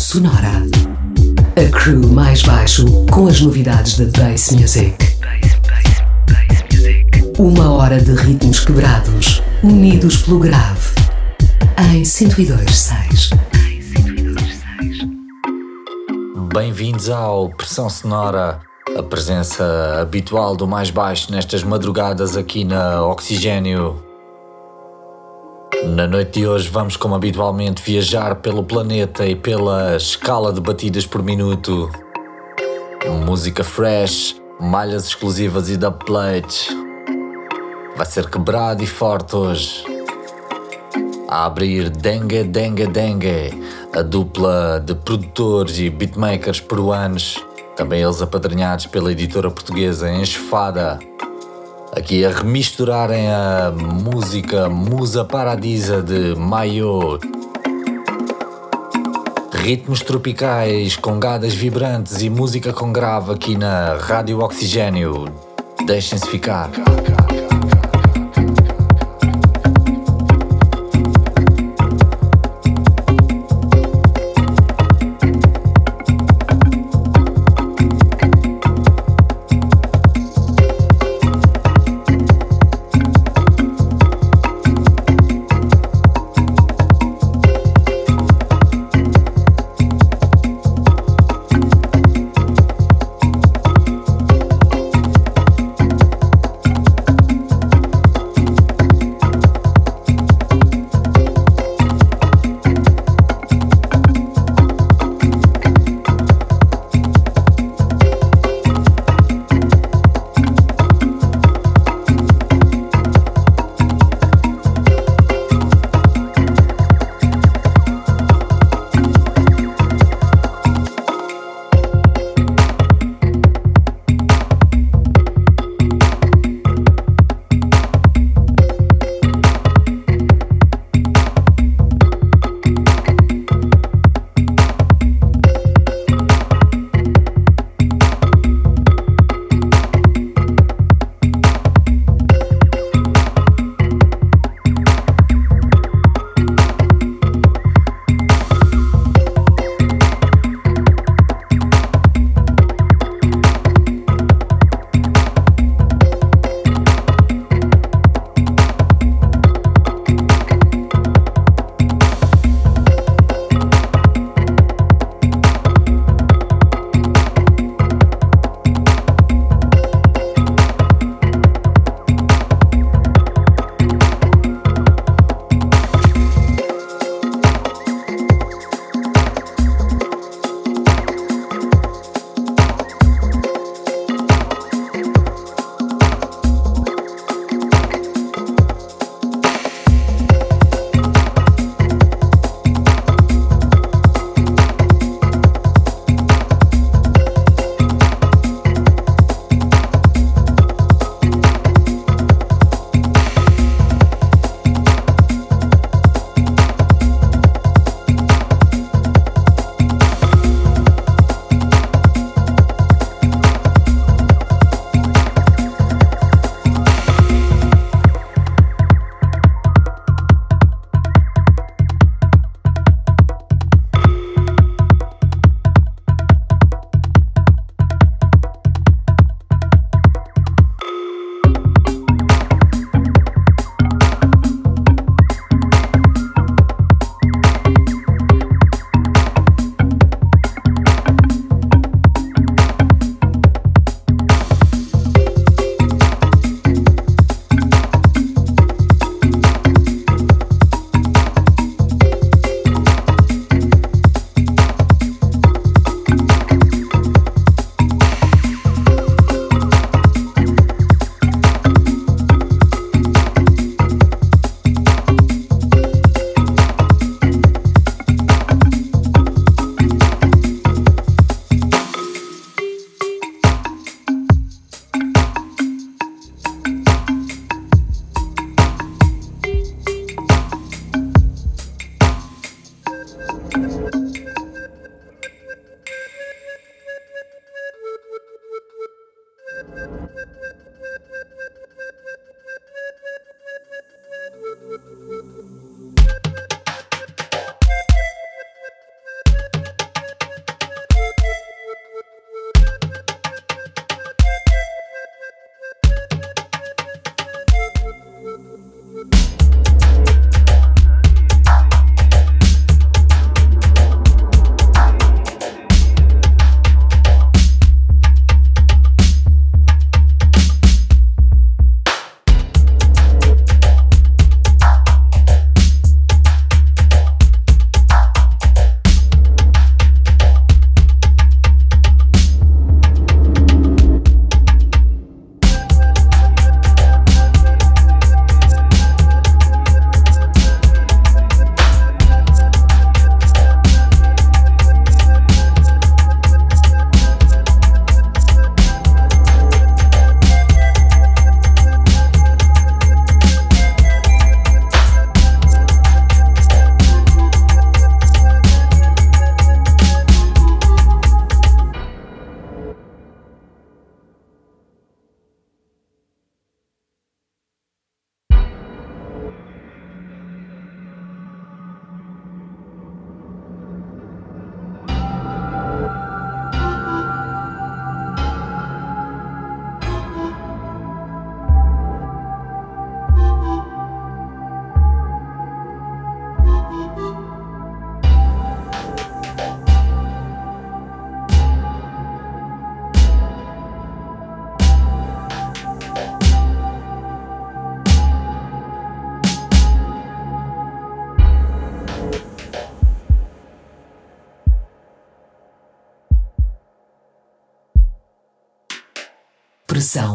Sonora. A crew mais baixo com as novidades da Bass Music. Uma hora de ritmos quebrados, unidos pelo grave. Em 102.6. Bem-vindos ao Pressão Sonora, a presença habitual do mais baixo nestas madrugadas aqui na Oxigênio. Na noite de hoje vamos, como habitualmente, viajar pelo planeta e pela escala de batidas por minuto. Música fresh, malhas exclusivas e dubplates. Vai ser quebrado e forte hoje. A abrir Dengue Dengue Dengue, a dupla de produtores e beatmakers peruanos, também eles apadrinhados pela editora portuguesa Enxofada aqui a remisturarem a música Musa Paradisa de Mayo. Ritmos tropicais com gadas vibrantes e música com grave aqui na Rádio Oxigênio. Deixem-se ficar.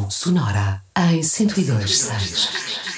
Sonora em 102.6.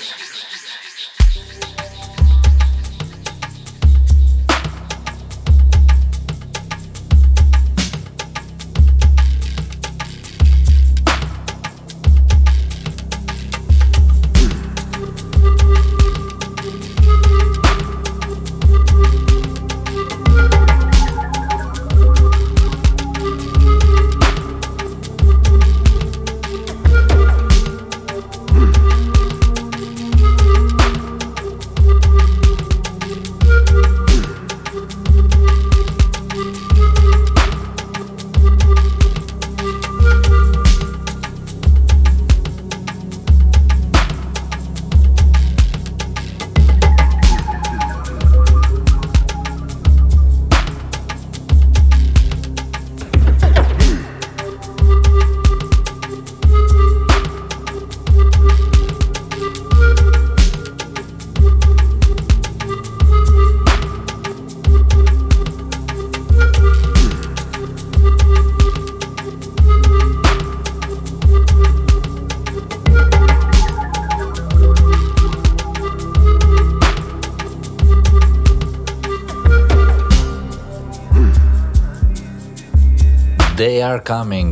Are Coming,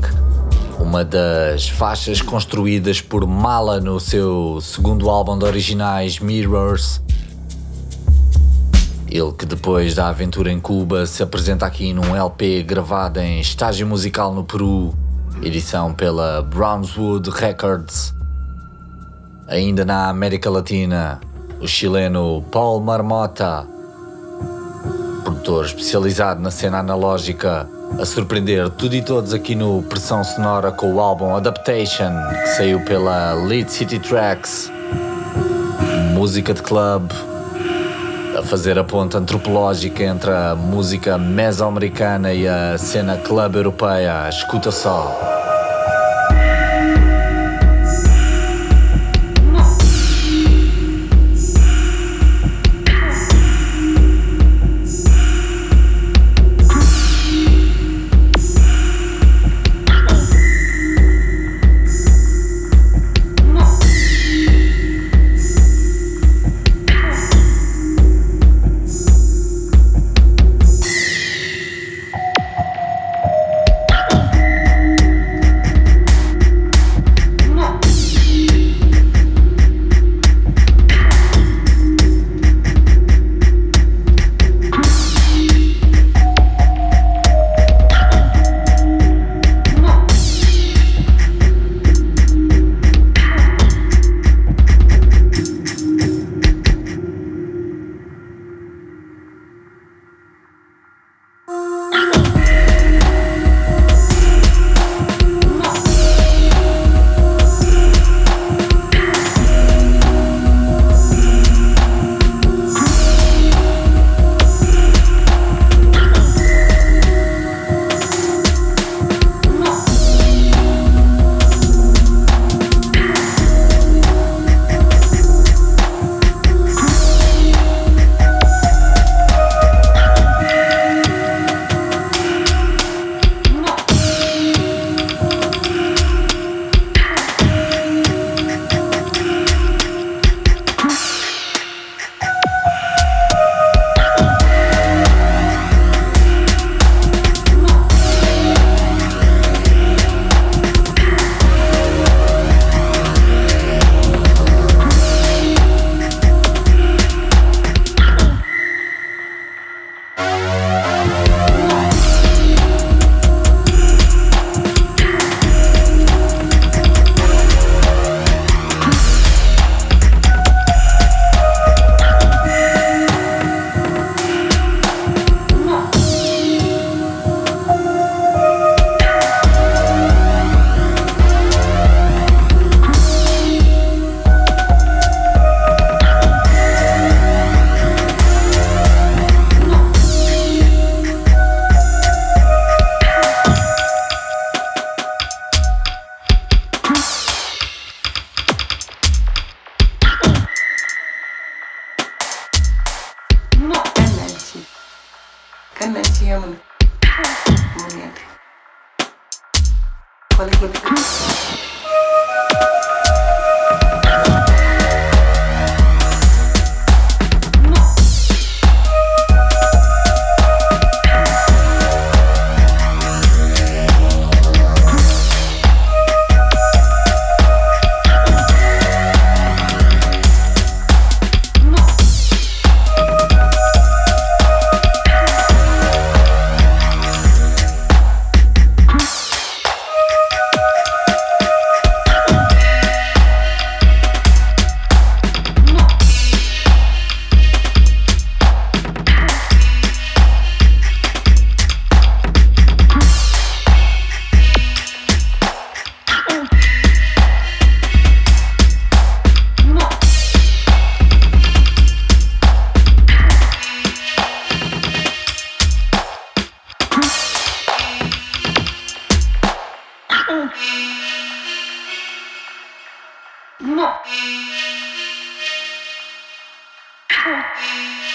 uma das faixas construídas por Mala no seu segundo álbum de originais Mirrors. Ele que depois da aventura em Cuba se apresenta aqui num LP gravado em estágio musical no Peru, edição pela Brownswood Records. Ainda na América Latina, o chileno Paul Marmota, produtor especializado na cena analógica, a surpreender tudo e todos aqui no Pressão Sonora com o álbum Adaptation, que saiu pela Lead City Tracks, música de club, a fazer a ponta antropológica entre a música mesoamericana e a cena club europeia. Escuta só. Bye.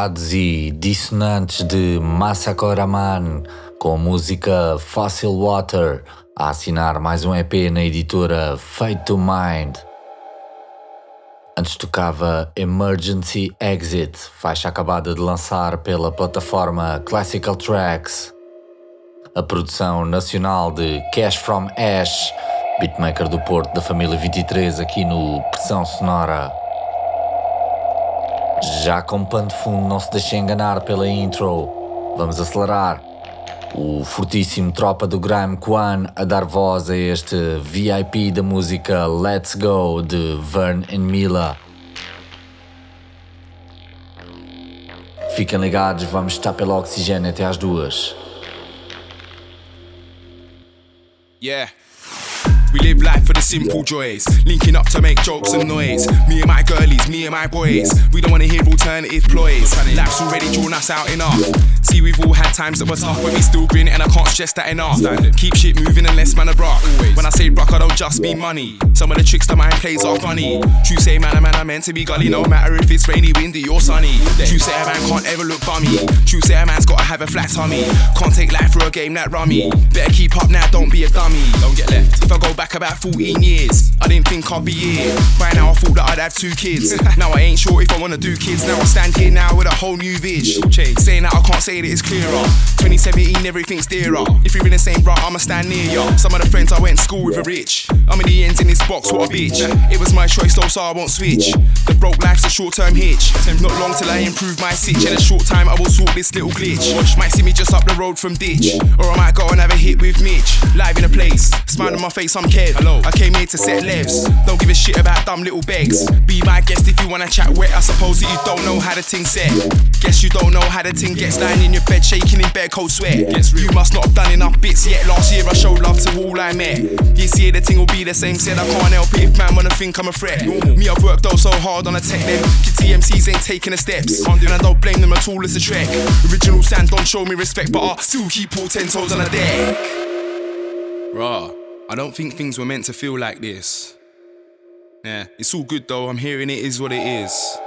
Quebrados e dissonantes de Masako Raman com a música Fossil Water a assinar mais um EP na editora Fate to Mind. Antes tocava Emergency Exit, faixa acabada de lançar pela plataforma Classical Tracks. A produção nacional de Cash from Ash, beatmaker do Porto da família 23 aqui no Pressão Sonora. Já com pano de fundo, não se deixe enganar pela intro. Vamos acelerar. O fortíssimo tropa do Grime Kwan a dar voz a este VIP da música Let's Go de Vern and Mila. Fiquem ligados, vamos estar pelo oxigênio até às duas. Yeah. We live life for the simple joys, linking up to make jokes and noise. Me and my girlies, me and my boys. We don't wanna hear alternative ploys. Life's already drawn us out enough. See, we've all had times that were tough, but we still grin, and I can't stress that enough. Keep shit moving unless man a brock. When I say brock, I don't just mean money. Some of the tricks that mine plays are funny. True say, man, a man, I'm meant to be gully, no matter if it's rainy, windy, or sunny. True say, a man can't ever look bummy. True say, a man's gotta have a flat tummy. Can't take life for a game that rummy. Better keep up now, don't be a dummy. Don't get left. If I go back about 14 years. I didn't think I'd be here. By now I thought that I'd have two kids. now I ain't sure if I wanna do kids. Now I stand here now with a whole new vision. Saying that I can't say that it's clearer. 2017, everything's dearer. If you're in the same rut, I'ma stand near ya. Some of the friends I went to school with are rich. I'm in the ends in this box, what a bitch. It was my choice though, so I won't switch. The broke life's a short term hitch. Not long till I improve my sitch. In a short time, I will sort this little glitch. Might see me just up the road from ditch. Or I might go and have a hit with Mitch. Live in a place, smile on my face, I'm Kev. Hello. I came here to set levs. Don't give a shit about dumb little begs. Be my guest if you wanna chat wet. I suppose that you don't know how the ting set. Guess you don't know how the ting gets. Lying in your bed, shaking in bed, cold sweat. You must not have done enough bits yet. Last year I showed love to all I met. This year the ting will be the same. Said I can't help it if man wanna think I'm a threat. Me, I've worked out so hard on a tech them. TMCs ain't taking the steps. And I don't blame them at all, it's a trek. Original sound don't show me respect, but I still keep all ten toes on the deck. Raw. I don't think things were meant to feel like this. Yeah, it's all good though, I'm hearing it is what it is.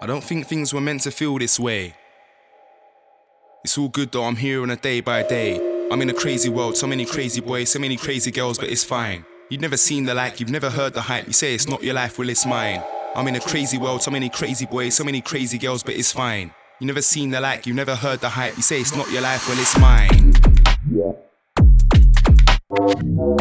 I don't think things were meant to feel this way. It's all good though, I'm here on a day by day. I'm in a crazy world, so many crazy boys, so many crazy girls, but it's fine. You've never seen the like, you've never heard the hype. You say it's not your life, well, it's mine. I'm in a crazy world, so many crazy boys, so many crazy girls, but it's fine. You've never seen the like, you've never heard the hype. You say it's not your life, well, it's mine. Yeah.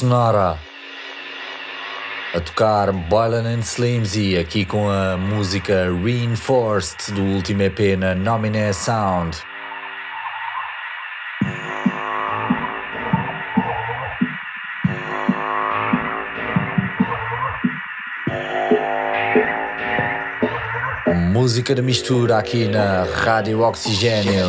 Sonora a tocar Boylan and Slimsy aqui com a música Reinforced do último EP na Nomine Sound. Música de mistura aqui na Rádio Oxigênio.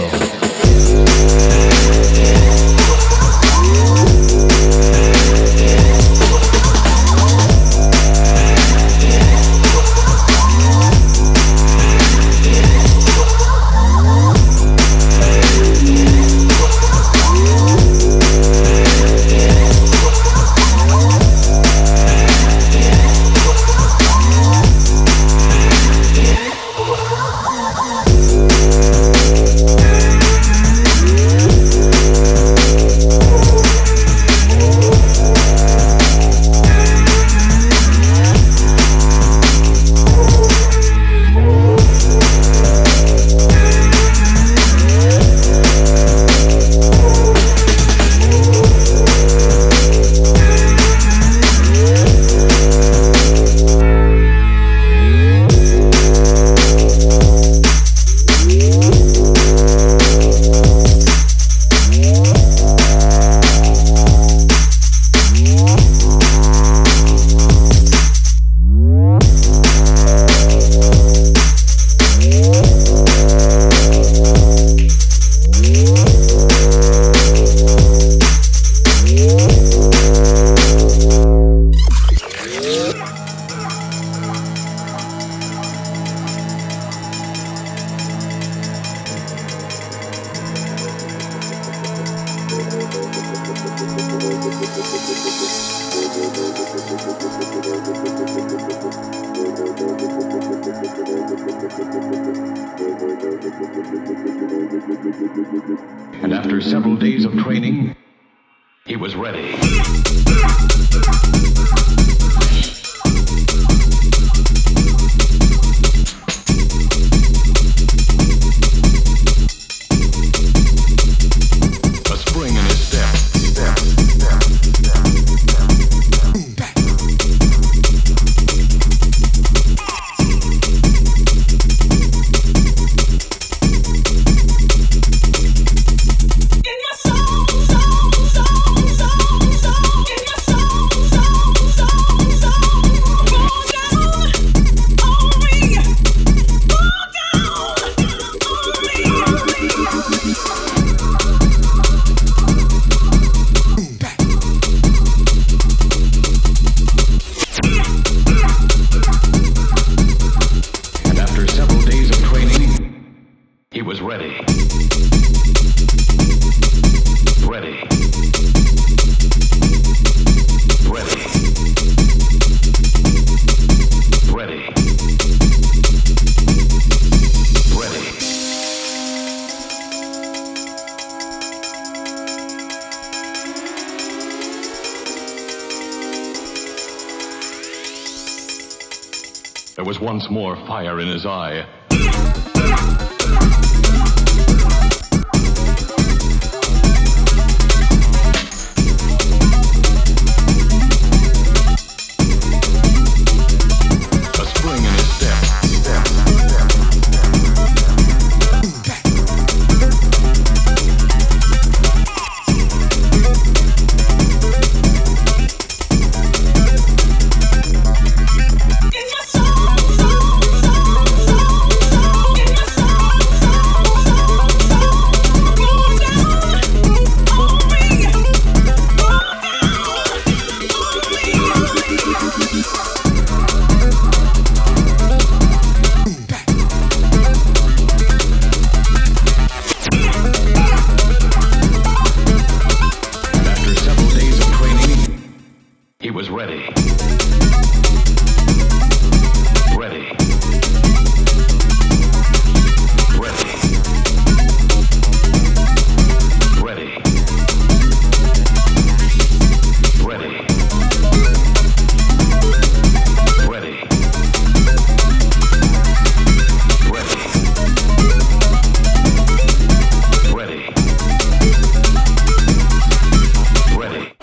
Fire in his eye.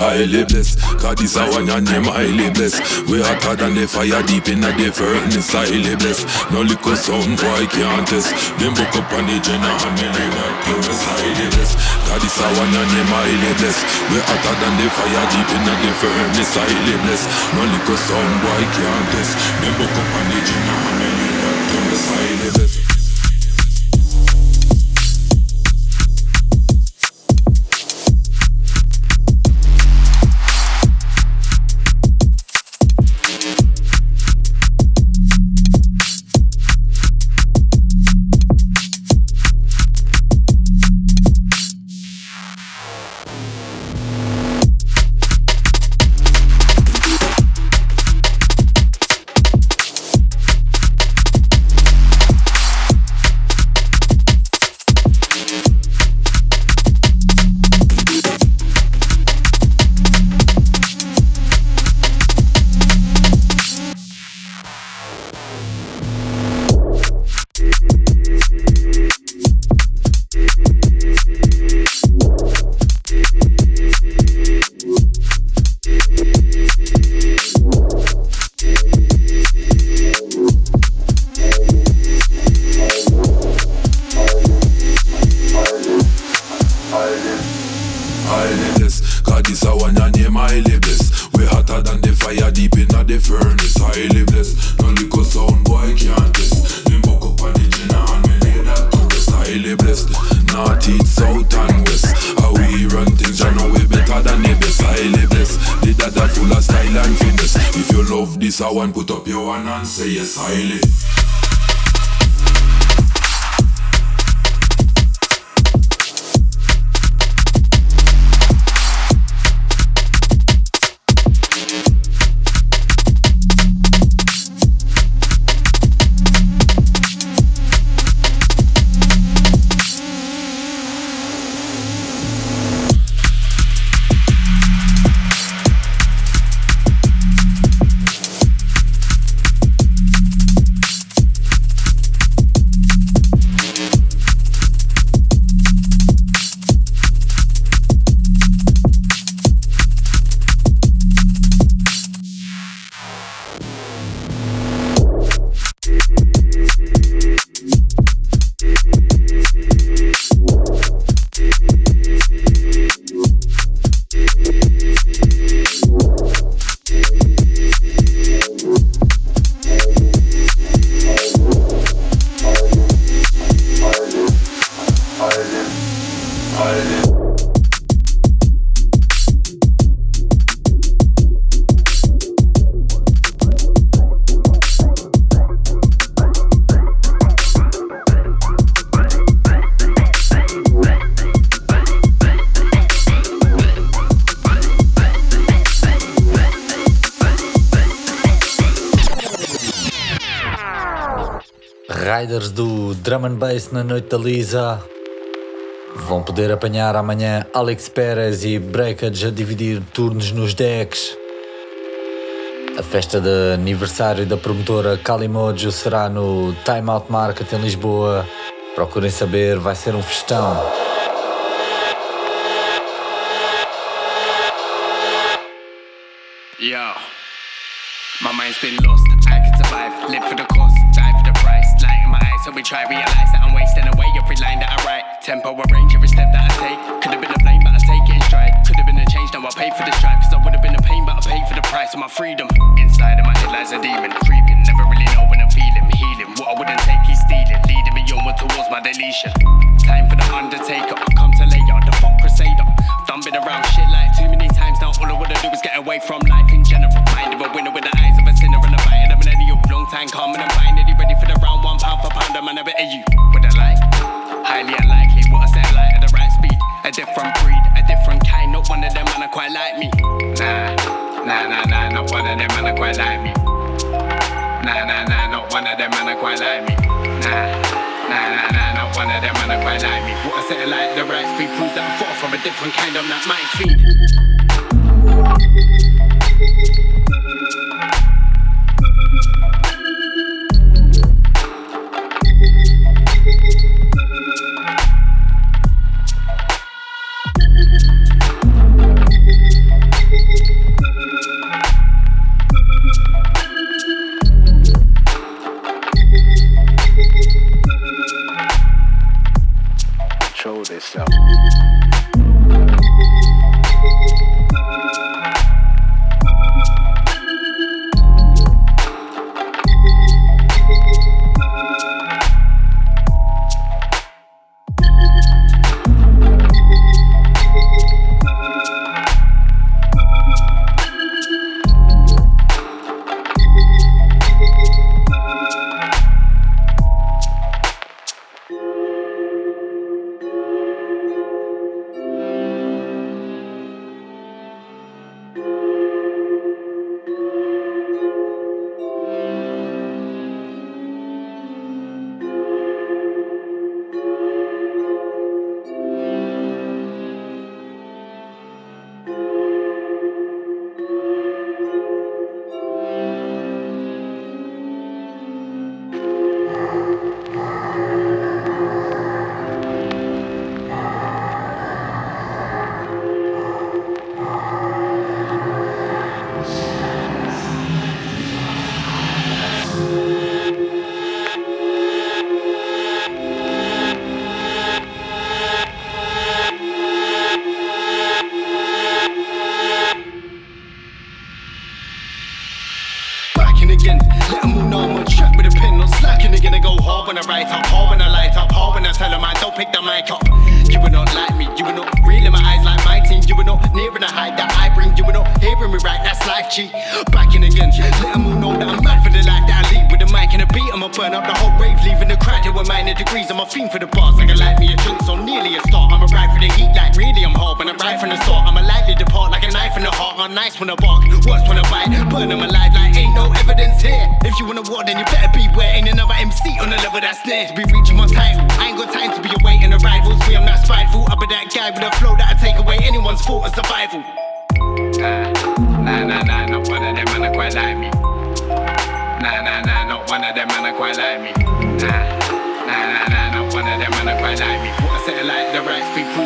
Highly blessed. God is our one your name highly blessed. We hotter than the fire deep in the furnace, highly blessed. No liquor sound boy can't test. Them book up on the general and leave that close highly blessed. God is our one your name highly blessed. We hotter than the fire deep in the furnace, highly blessed. No liquor sound boy can't test. Them book up on the general and leave that close highly blessed. one, put up your one and say yes, I live. Riders do Drum and Bass na noite da Lisa vão poder apanhar amanhã Alex Perez e Breakage a dividir turnos nos decks. A festa de aniversário da promotora Calimojo será no Time Out Market em Lisboa. Procurem saber, vai ser um festão. Yo, my mind's been lost. I can survive, live for the cost, so we try realize that I'm wasting away every line that I write. Tempo, arrange every step that I take. Could have been a blame, but I take it in stride. Could have been a change, now I pay for the stripe. Cause I would have been a pain, but I paid for the price of my freedom. Inside of my head lies a demon, creeping. Never really know when I'm feeling, healing. What I wouldn't take, he's stealing. Leading me onward towards my deletion. Time for the undertaker, I come to lay out the fuck crusader. Done been around shit like too many times now. All I wanna do is get away from life in general. Mind of a winner with the eyes of a sinner and a fighting of an. Long time coming and finally pound. Man, I better you. With a lie, highly unlikely. What I said, like at the right speed. A different breed, a different kind. Not one of them, man, are quite like me. Nah, nah, nah, nah. Not one of them, man, are quite like me. Nah, nah, nah. Not one of them, man, are quite like me. Nah. Nah, nah, nah, not one of them, man, are quite like me. What I said, like the right speed proves that I'm far from a different kind. I'm that mind fiend.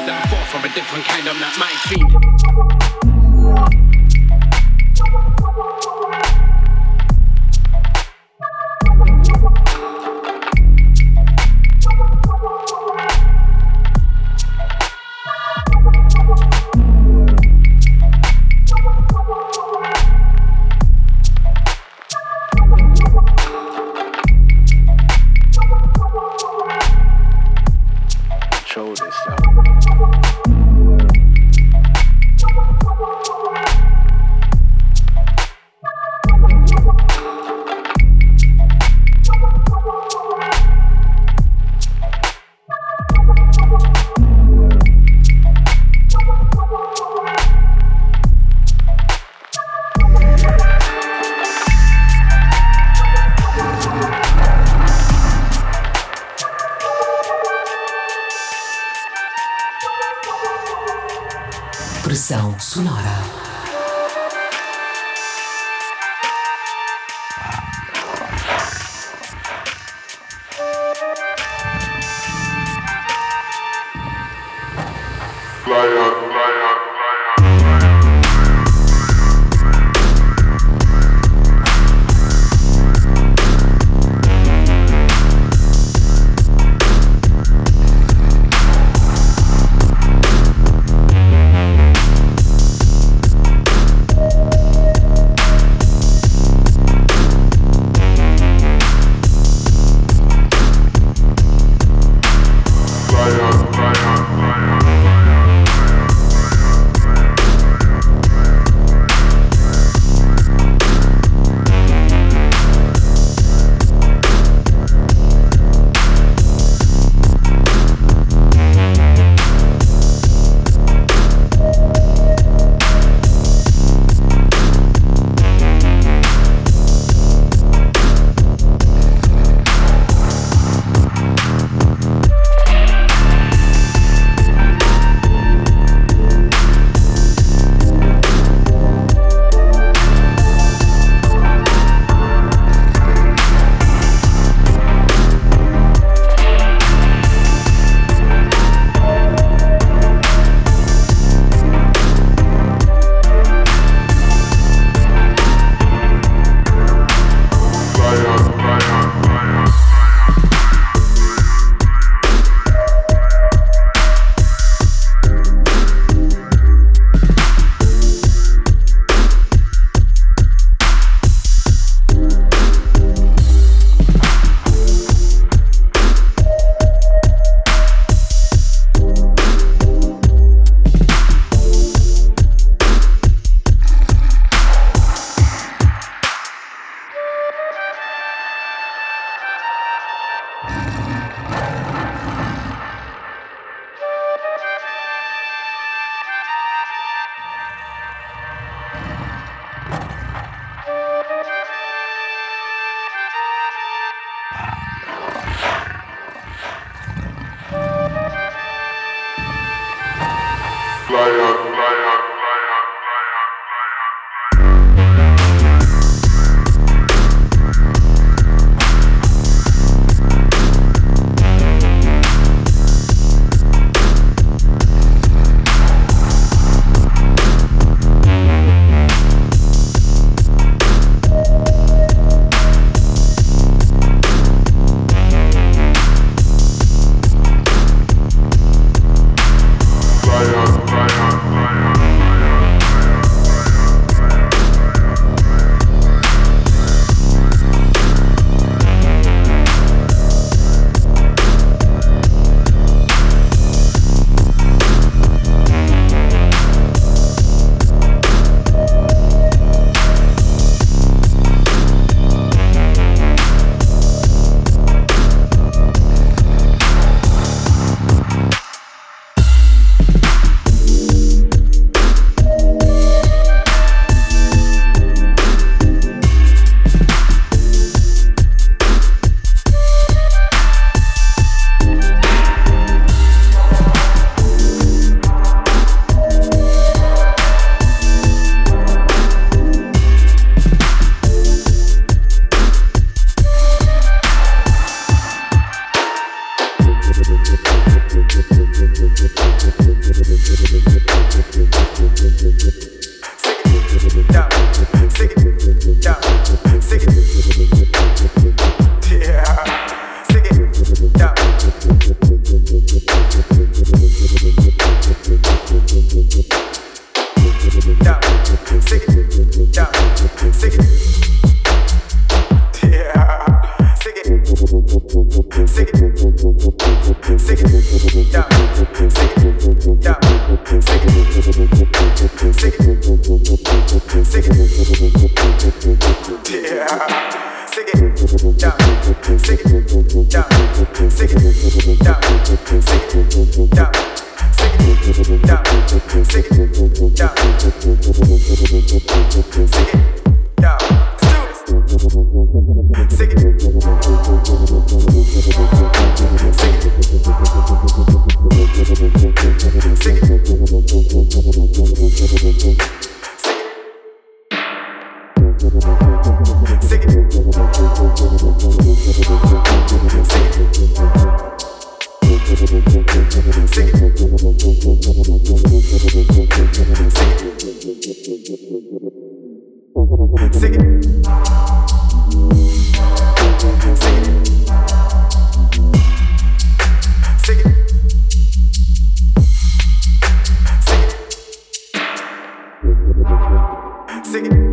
I'm from a different kind, of not my fiend. Sing it sing it.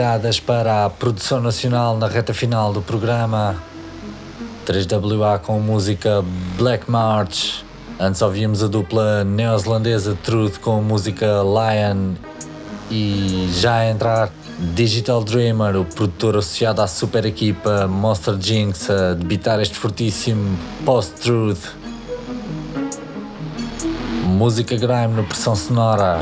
Viradas para a produção nacional na reta final do programa. 3WA com música Black March. Antes ouvimos a dupla neozelandesa Truth com música Lion. E já a entrar Digital Dreamer, o produtor associado à super equipa Monster Jinx, a debitar este fortíssimo Post-Truth. Música grime no pressão sonora.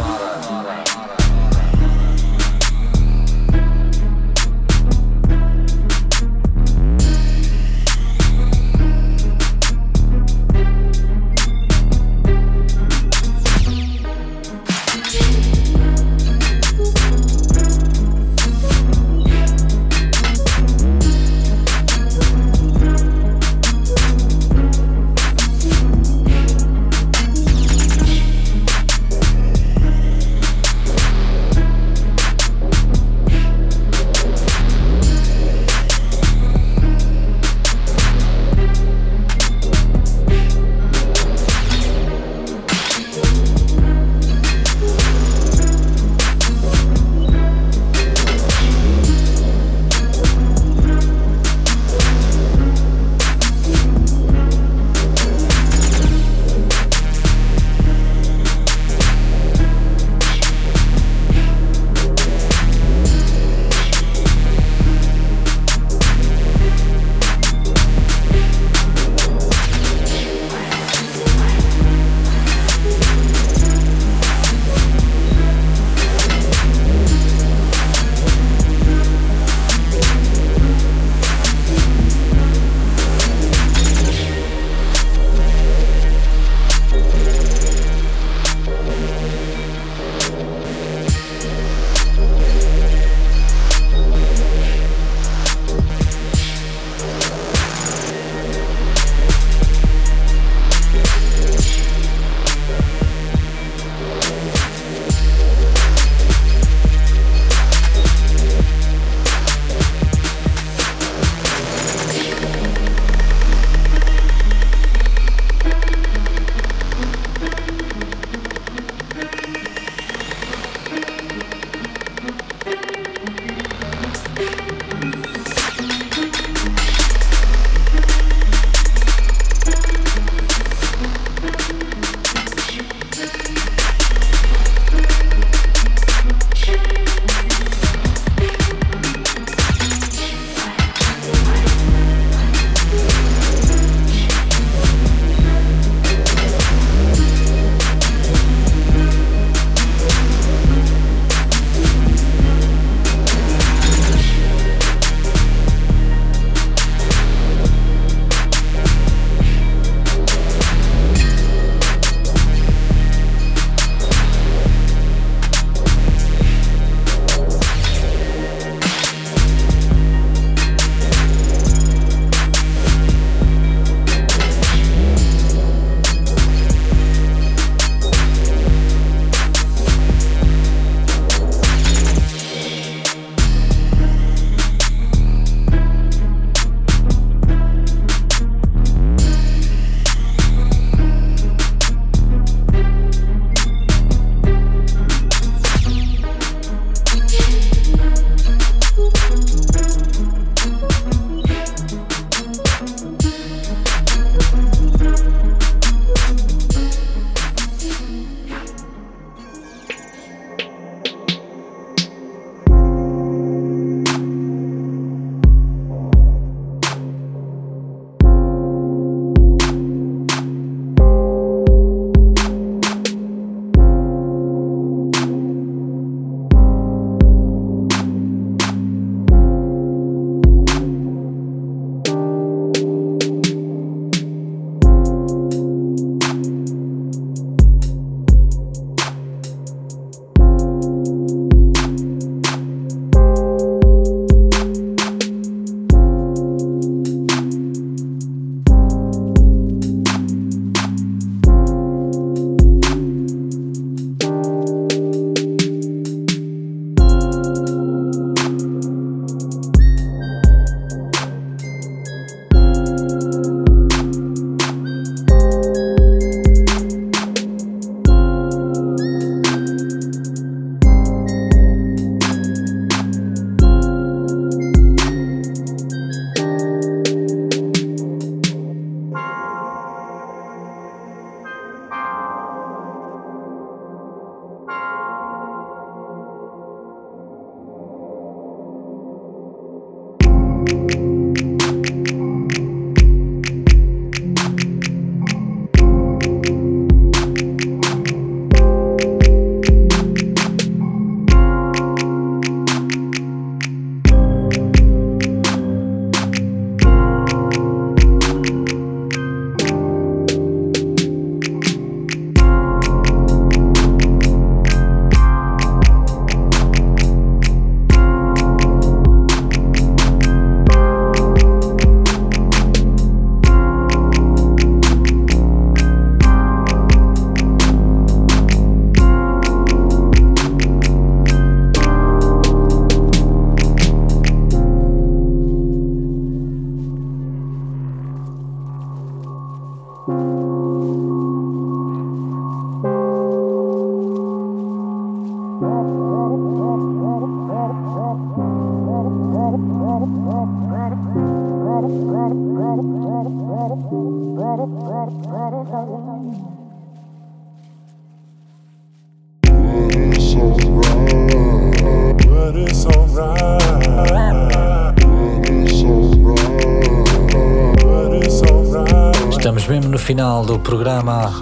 Programa.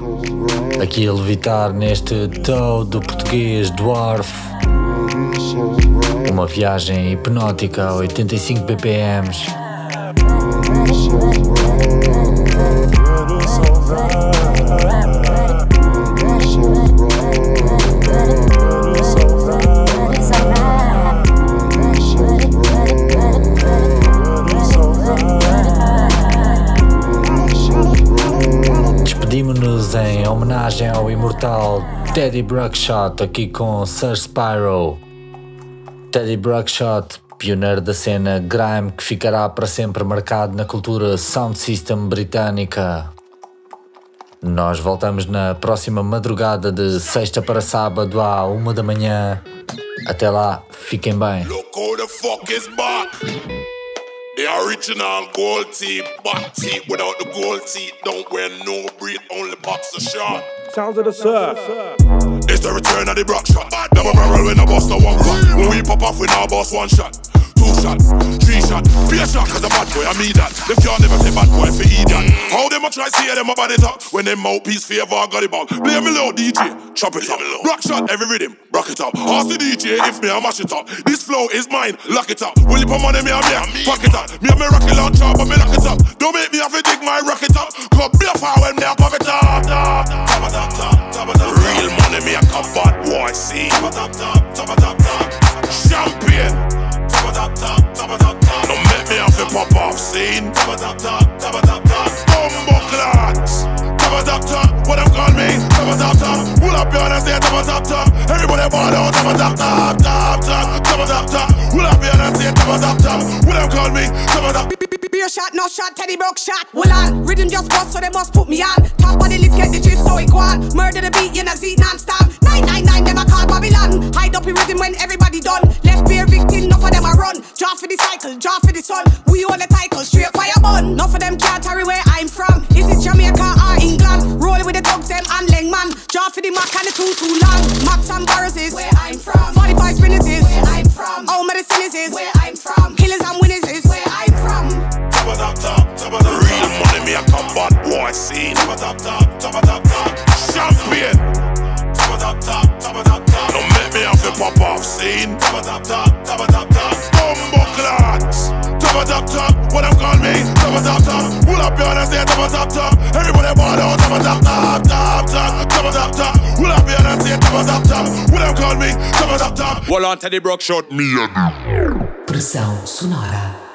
Aqui a levitar neste todo português Dwarf. Uma viagem hipnótica a 85 BPMs. Imortal Teddy Bruckshot aqui com Sir Spyro. Teddy Bruckshot, pioneiro da cena grime que ficará para sempre marcado na cultura sound system britânica. Nós voltamos na próxima madrugada de sexta para sábado à uma da manhã. Até lá, fiquem bem. Look who the fuck is back. The original gold teeth, back teeth without the gold teeth. Don't wear no breed, only boxer short. Sounds of the surf. It's the return of the rock shot. Double barrel when I bust a one cut. When we pop off, we now bust one shot. Two shot, three shot, be a shot, cause a bad boy, I mean that. Them can't never say bad boy for idiot. How them a try see them about it up when them mouthpiece favor got it ball. Play me low, DJ, chop it up. Rock shot, every rhythm, rock it up. Ask the DJ if me I mash it up. This flow is mine, lock it up. Will you put money me and me, pack it up. Me and me rocket launcher, but me lock it up. Don't make me have to dig my rocket up. Come be a fire when me a pop it up. Real money me a come bad boy, see. Champion. Don't make me have to pop off scene. Clots. Top, top, top. What them call me? Top, top, top. Pull up your hands there. Top, top, top. Everybody ball out. Top, top, top, top, top. Top, top, top. Pull up your hands there. Top, top, top. What them call me? Top, top. Beer shot, no shot, Teddy Bruckshot. Well on, rhythm just bust, so they must put me on. Top of the list, get the gist, so it go on. Murder the beat, you know, Z non-stop. 999, them a call Babylon. Hide up in rhythm when everybody done. Left beer victim, enough of them a run. Draw for the cycle, draw for the sun. We own the title, straight fire bun. Enough of them can't carry where I'm from. Is it Jamaica or England? Rolling with the dogs, them and Lengman. Draw for the Mac and the too too long. Max and Barres is where I'm from. 45 spinners is where I'm from. All medicine is where I'm from. Killers and winners is where I'm from. Top of top top, top of top. Real money me a come bad boy scene. Top of top top, top of top top. Champion. Top of top top, top of top top. Don't make me have to pop off scene. Top of top top, top of top top. Bumbo clots. Top of top top, what them call me? Top of top top. Pull up your hands there, top of top top. Everybody ball out, top of top top, top top, top of top top. Pull up your hands there, top of top top. What them call me? Top of top top. Well on Teddy Bruckshot me a Pressão sonora.